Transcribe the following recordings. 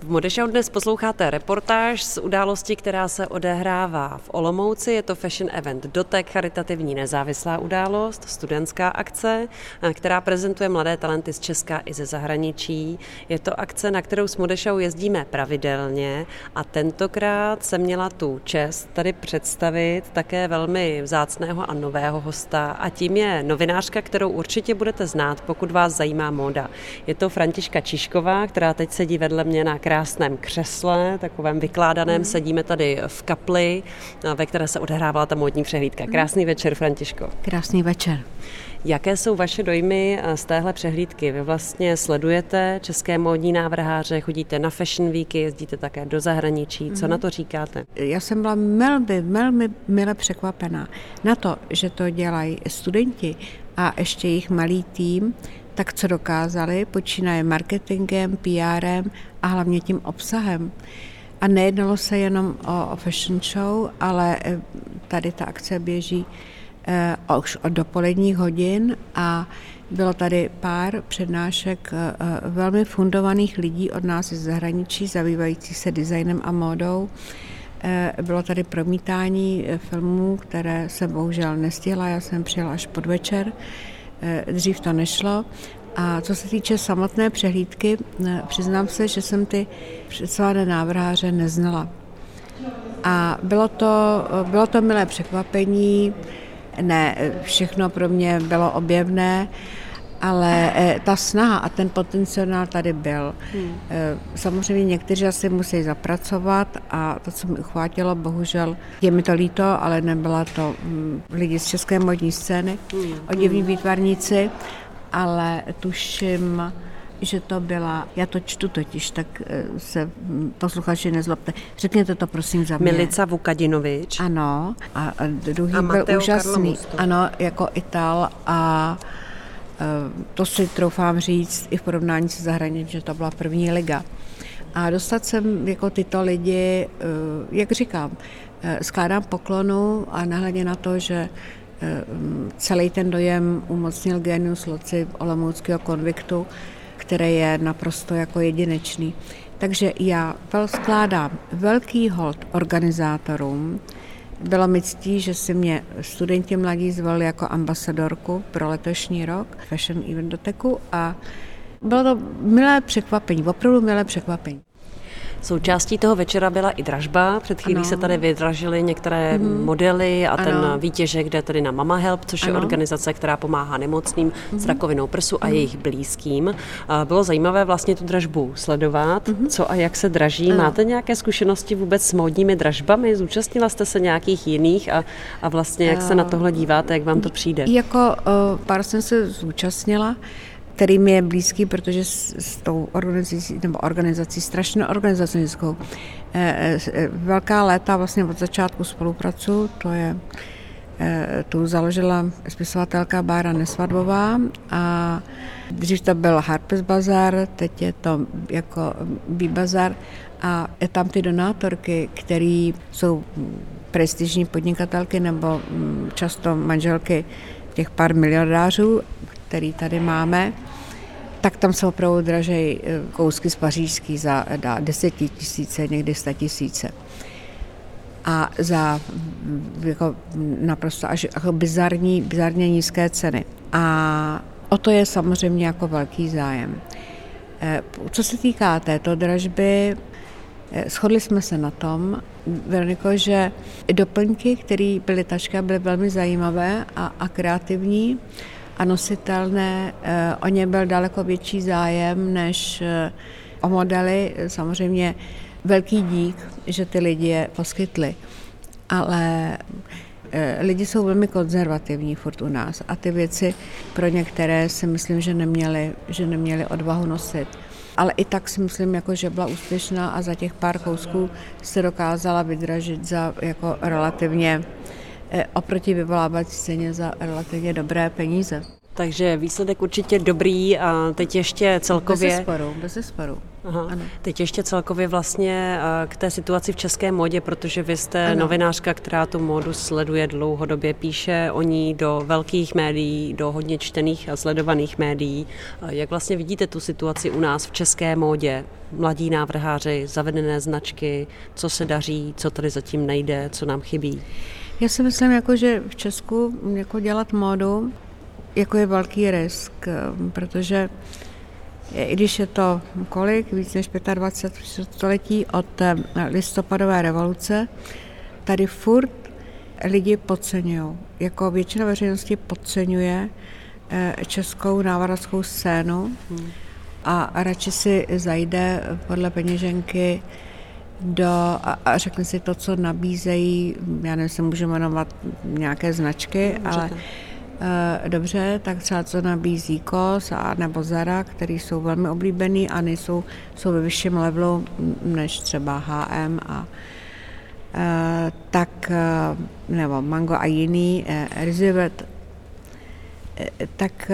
V Modešau dnes posloucháte reportáž z události, která se odehrává v Olomouci. Je to Fashion Event Dotek, charitativní nezávislá událost, studentská akce, která prezentuje mladé talenty z Česka i ze zahraničí. Je to akce, na kterou s Modešau jezdíme pravidelně a tentokrát jsem měla tu čest tady představit také velmi vzácného a nového hosta a tím je novinářka, kterou určitě budete znát, pokud vás zajímá móda. Je to Františka Čišková, která teď sedí vedle mě na krásném křesle, takovém vykládaném. Mm. Sedíme tady v kapli, ve které se odehrávala ta módní přehlídka. Mhm. Krásný mm. večer, Františko. Krásný večer. Jaké jsou vaše dojmy z téhle přehlídky? Vy vlastně sledujete české módní návrháře, chodíte na Fashion Weeky, jezdíte také do zahraničí. Co mm. na to říkáte? Já jsem byla velmi, velmi mile překvapená na to, že to dělají studenti a ještě jejich malý tým, tak co dokázali, počínaje marketingem, PRem a hlavně tím obsahem. A nejednalo se jenom o, fashion show, ale eh, tady ta akce běží eh, už od dopoledních hodin a bylo tady pár přednášek eh, velmi fundovaných lidí od nás z zahraničí, zabývající se designem a módou. Bylo tady promítání filmů, které jsem bohužel nestihla, já jsem přijela až podvečer. Dřív to nešlo. A co se týče samotné přehlídky, přiznám se, že jsem ty představené návrháře neznala. A bylo to, bylo to milé překvapení, ne všechno pro mě bylo objevné, ale e, ta snaha a ten potenciál tady byl. Hmm. E, samozřejmě někteří asi musí zapracovat a to, co mi uchvátilo, bohužel je mi to líto, ale nebyla to mm, lidi z české modní scény, hmm. oděvní výtvarníci, ale tuším, že to byla, já to čtu totiž, tak eh, se posluchači nezlobte. Řekněte to prosím za mě. Milica Vukadinovič. Ano, a druhý a byl Mateo úžasný. Ano, jako Ital a eh, to si troufám říct i v porovnání se zahraničí, že to byla první liga. A dostat sem jako tyto lidi, eh, jak říkám, skládám poklonu a nahledně na to, že Eh, celý ten dojem umocnil genius loci Olomouckého konviktu, který je naprosto jako jedinečný. Takže já skládám velký hold organizátorům. Bylo mi ctí, že si mě studenti mladí zvolili jako ambasadorku pro letošní rok Fashion Event Doteku a bylo to milé překvapení, opravdu milé překvapení. Součástí toho večera byla i dražba. Před chvílí ano. se tady vydražily některé mm-hmm. modely a ano. ten výtěžek jde tady na Mama Help, což ano. je organizace, která pomáhá nemocným mm-hmm. s mhm. rakovinou prsu a mm-hmm. jejich blízkým. Bylo zajímavé vlastně tu dražbu sledovat, mm-hmm. co a jak se draží. Ano. Máte nějaké zkušenosti vůbec s módními dražbami? Zúčastnila jste se nějakých jiných a, a vlastně jak se na tohle díváte, jak vám to přijde? Jako uh, pár jsem se zúčastnila který mi je blízký, protože s, s tou organizací, nebo organizací, strašně organizacijskou, e, e, velká léta vlastně od začátku spolupracuju, to je e, tu založila spisovatelka Bára Nesvadbová a dřív to byl Harpes Bazar, teď je to jako B-Bazar a je tam ty donátorky, které jsou prestižní podnikatelky nebo často manželky těch pár miliardářů, který tady máme, tak tam jsou opravdu dražej eh, kousky z pařížský za tisíce, někdy sta tisíce. A za mm, jako naprosto až jako bizarní, bizarně nízké ceny. A o to je samozřejmě jako velký zájem. Eh, co se týká této dražby, eh, shodli jsme se na tom, Veroniko, že doplňky, které byly taška, byly velmi zajímavé a, a kreativní a nositelné. Eh, o ně byl daleko větší zájem než eh, o modely. Samozřejmě velký dík, že ty lidi je poskytli. Ale eh, lidi jsou velmi konzervativní furt u nás a ty věci pro některé si myslím, že neměli, že neměli odvahu nosit. Ale i tak si myslím, jako, že byla úspěšná a za těch pár kousků se dokázala vydražit za jako relativně oproti vyvolávací ceně za relativně dobré peníze. Takže výsledek určitě dobrý a teď ještě celkově... Bez sporu, bez sporu. Aha. Ano. Teď ještě celkově vlastně k té situaci v české modě, protože vy jste ano. novinářka, která tu modu sleduje dlouhodobě, píše o ní do velkých médií, do hodně čtených a sledovaných médií. Jak vlastně vidíte tu situaci u nás v české módě? Mladí návrháři, zavedené značky, co se daří, co tady zatím nejde, co nám chybí? Já si myslím, jako, že v Česku jako dělat módu jako je velký risk, protože i když je to kolik, víc než 25 století od eh, listopadové revoluce, tady furt lidi podceňují. Jako většina veřejnosti podceňuje eh, českou návratskou scénu a radši si zajde podle peněženky do, a, a řekne si to, co nabízejí, já nevím, se můžu jmenovat nějaké značky, Můžete. ale Eh, dobře, tak třeba co nabízí KOS a nebo Zara, které jsou velmi oblíbený a nejsou, jsou ve vyšším levelu než třeba HM a eh, tak, eh, nebo Mango a jiný, Rizivet, tak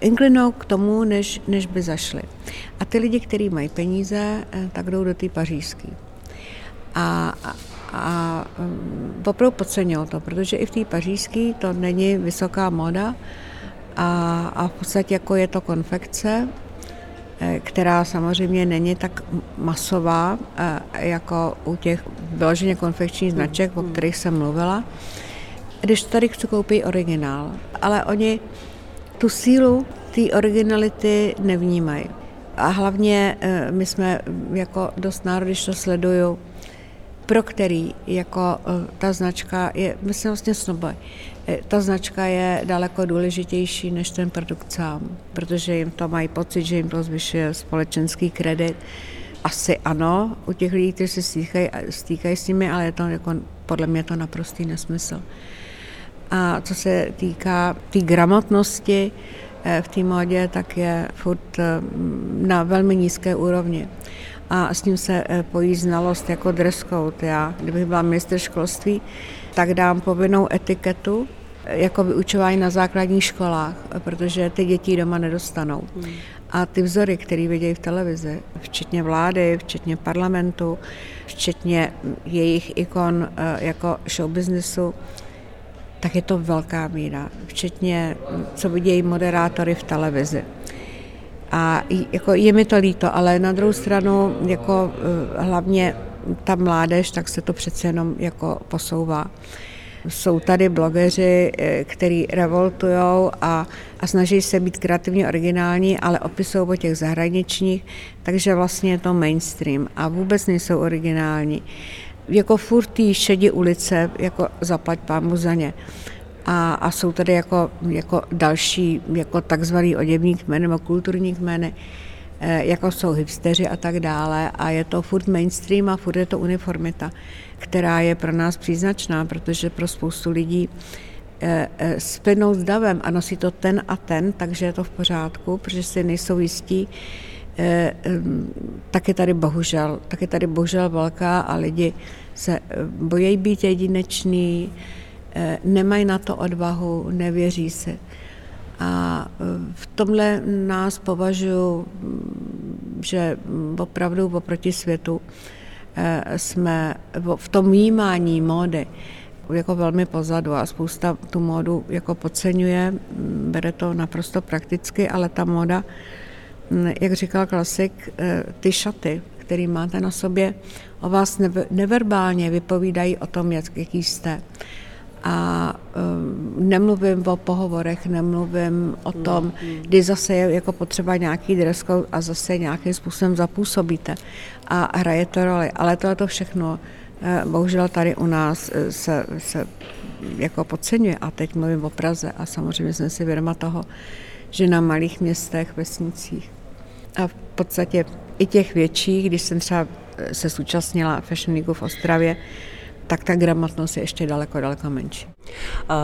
inklinou k tomu, než, než by zašli. A ty lidi, kteří mají peníze, tak jdou do té pařížské. A, a um, opravdu podcenil to, protože i v té pařížské to není vysoká moda a, a v podstatě jako je to konfekce, eh, která samozřejmě není tak masová eh, jako u těch vyloženě konfekčních značek, o kterých jsem mluvila. Když tady chci koupit originál, ale oni tu sílu té originality nevnímají. A hlavně eh, my jsme jako dost národ, když to sleduju, pro který jako eh, ta značka je, myslím vlastně snoboj, eh, ta značka je daleko důležitější než ten produkt sám, protože jim to mají pocit, že jim to zvyšuje společenský kredit. Asi ano, u těch lidí, kteří se stýkají, stýkají s nimi, ale je to jako, podle mě to naprostý nesmysl. A co se týká té tý gramotnosti eh, v té modě, tak je furt na velmi nízké úrovni a s ním se eh, pojí znalost jako dress code. Já, kdybych byla minister školství, tak dám povinnou etiketu eh, jako vyučování na základních školách, protože ty děti doma nedostanou. Hmm. A ty vzory, které vidějí v televizi, včetně vlády, včetně parlamentu, včetně jejich ikon eh, jako show businessu, tak je to velká míra, včetně co vidějí moderátory v televizi. A jako je mi to líto, ale na druhou stranu jako eh, hlavně ta mládež, tak se to přece jenom jako posouvá. Jsou tady blogeři, eh, kteří revoltují a, a snaží se být kreativně originální, ale opisují o těch zahraničních, takže vlastně je to mainstream a vůbec nejsou originální. Jako furt tý šedí ulice, jako zaplať pámu za ně. A, a jsou tady jako, jako další jako takzvaný oděvní kmeny nebo kulturní kmeny, eh, jako jsou hipsteři a tak dále. A je to furt mainstream a furt je to uniformita, která je pro nás příznačná, protože pro spoustu lidí eh, eh, splynou s davem a nosí to ten a ten, takže je to v pořádku, protože si nejsou jistí, tak je tady bohužel, tak je tady bohužel velká a lidi se bojí být jedineční, Eh, nemají na to odvahu, nevěří se. A eh, v tomhle nás považuji, mm, že opravdu oproti světu eh, jsme v tom vnímání módy jako velmi pozadu a spousta tu módu jako podceňuje, mm, bere to naprosto prakticky, ale ta móda, mm, jak říkal klasik, ty šaty, které máte na sobě, o vás neverbálně vypovídají o tom, jaký jste. A um, nemluvím o pohovorech, nemluvím o tom, kdy zase je jako potřeba nějaký dress code a zase nějakým způsobem zapůsobíte a hraje to roli. Ale tohle to všechno eh, bohužel tady u nás eh, se, se jako podceňuje. A teď mluvím o Praze a samozřejmě jsem si vědoma toho, že na malých městech, vesnicích a v podstatě i těch větších, když jsem třeba eh, se zúčastnila Fashion Weeku v Ostravě, tak ta gramotnost je ještě daleko, daleko menší.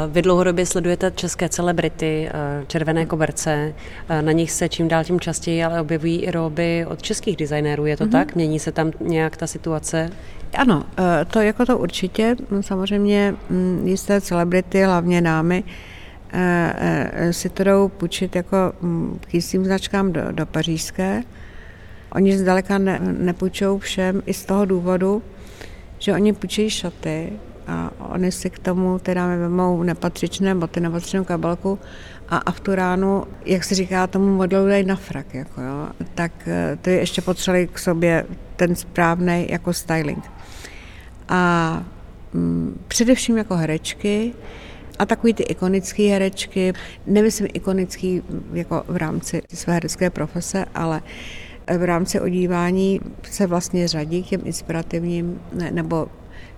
Vy dlouhodobě sledujete české celebrity, červené koberce, na nich se čím dál tím častěji ale objevují i roby od českých designérů, je to mm-hmm. tak? Mění se tam nějak ta situace? Ano, to jako to určitě, samozřejmě mm, jisté celebrity, hlavně námi, si to jdou půjčit jako mm, k jistým značkám do, do pařížské. Oni zdaleka ne, nepůjčou všem i z toho důvodu, že oni půjčují šaty a oni si k tomu teda vemou nepatřičné boty, nepatřičnou kabelku a, a v tu ránu, jak se říká, tomu modelu dají na frak, jako jo, tak eh, to je ještě potřebovali k sobě ten správný jako styling. A m, mm, především jako herečky, a takový ty ikonické herečky, nemyslím ikonický jako v rámci své herecké profese, ale v rámci odívání se vlastně řadí k těm inspirativním ne, nebo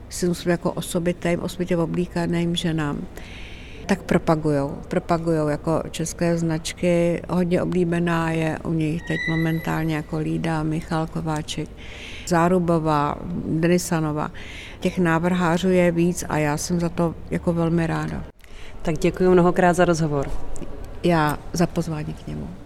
si jako osobitým, osobitě oblíkaným ženám tak propagujou. Propagujou jako české značky. Hodně oblíbená je u nich teď momentálně jako Lída, Michal Kováček, Zárubová, Denisanova. Těch návrhářů je víc a já jsem za to jako velmi ráda. Tak děkuji mnohokrát za rozhovor. Já za pozvání k němu.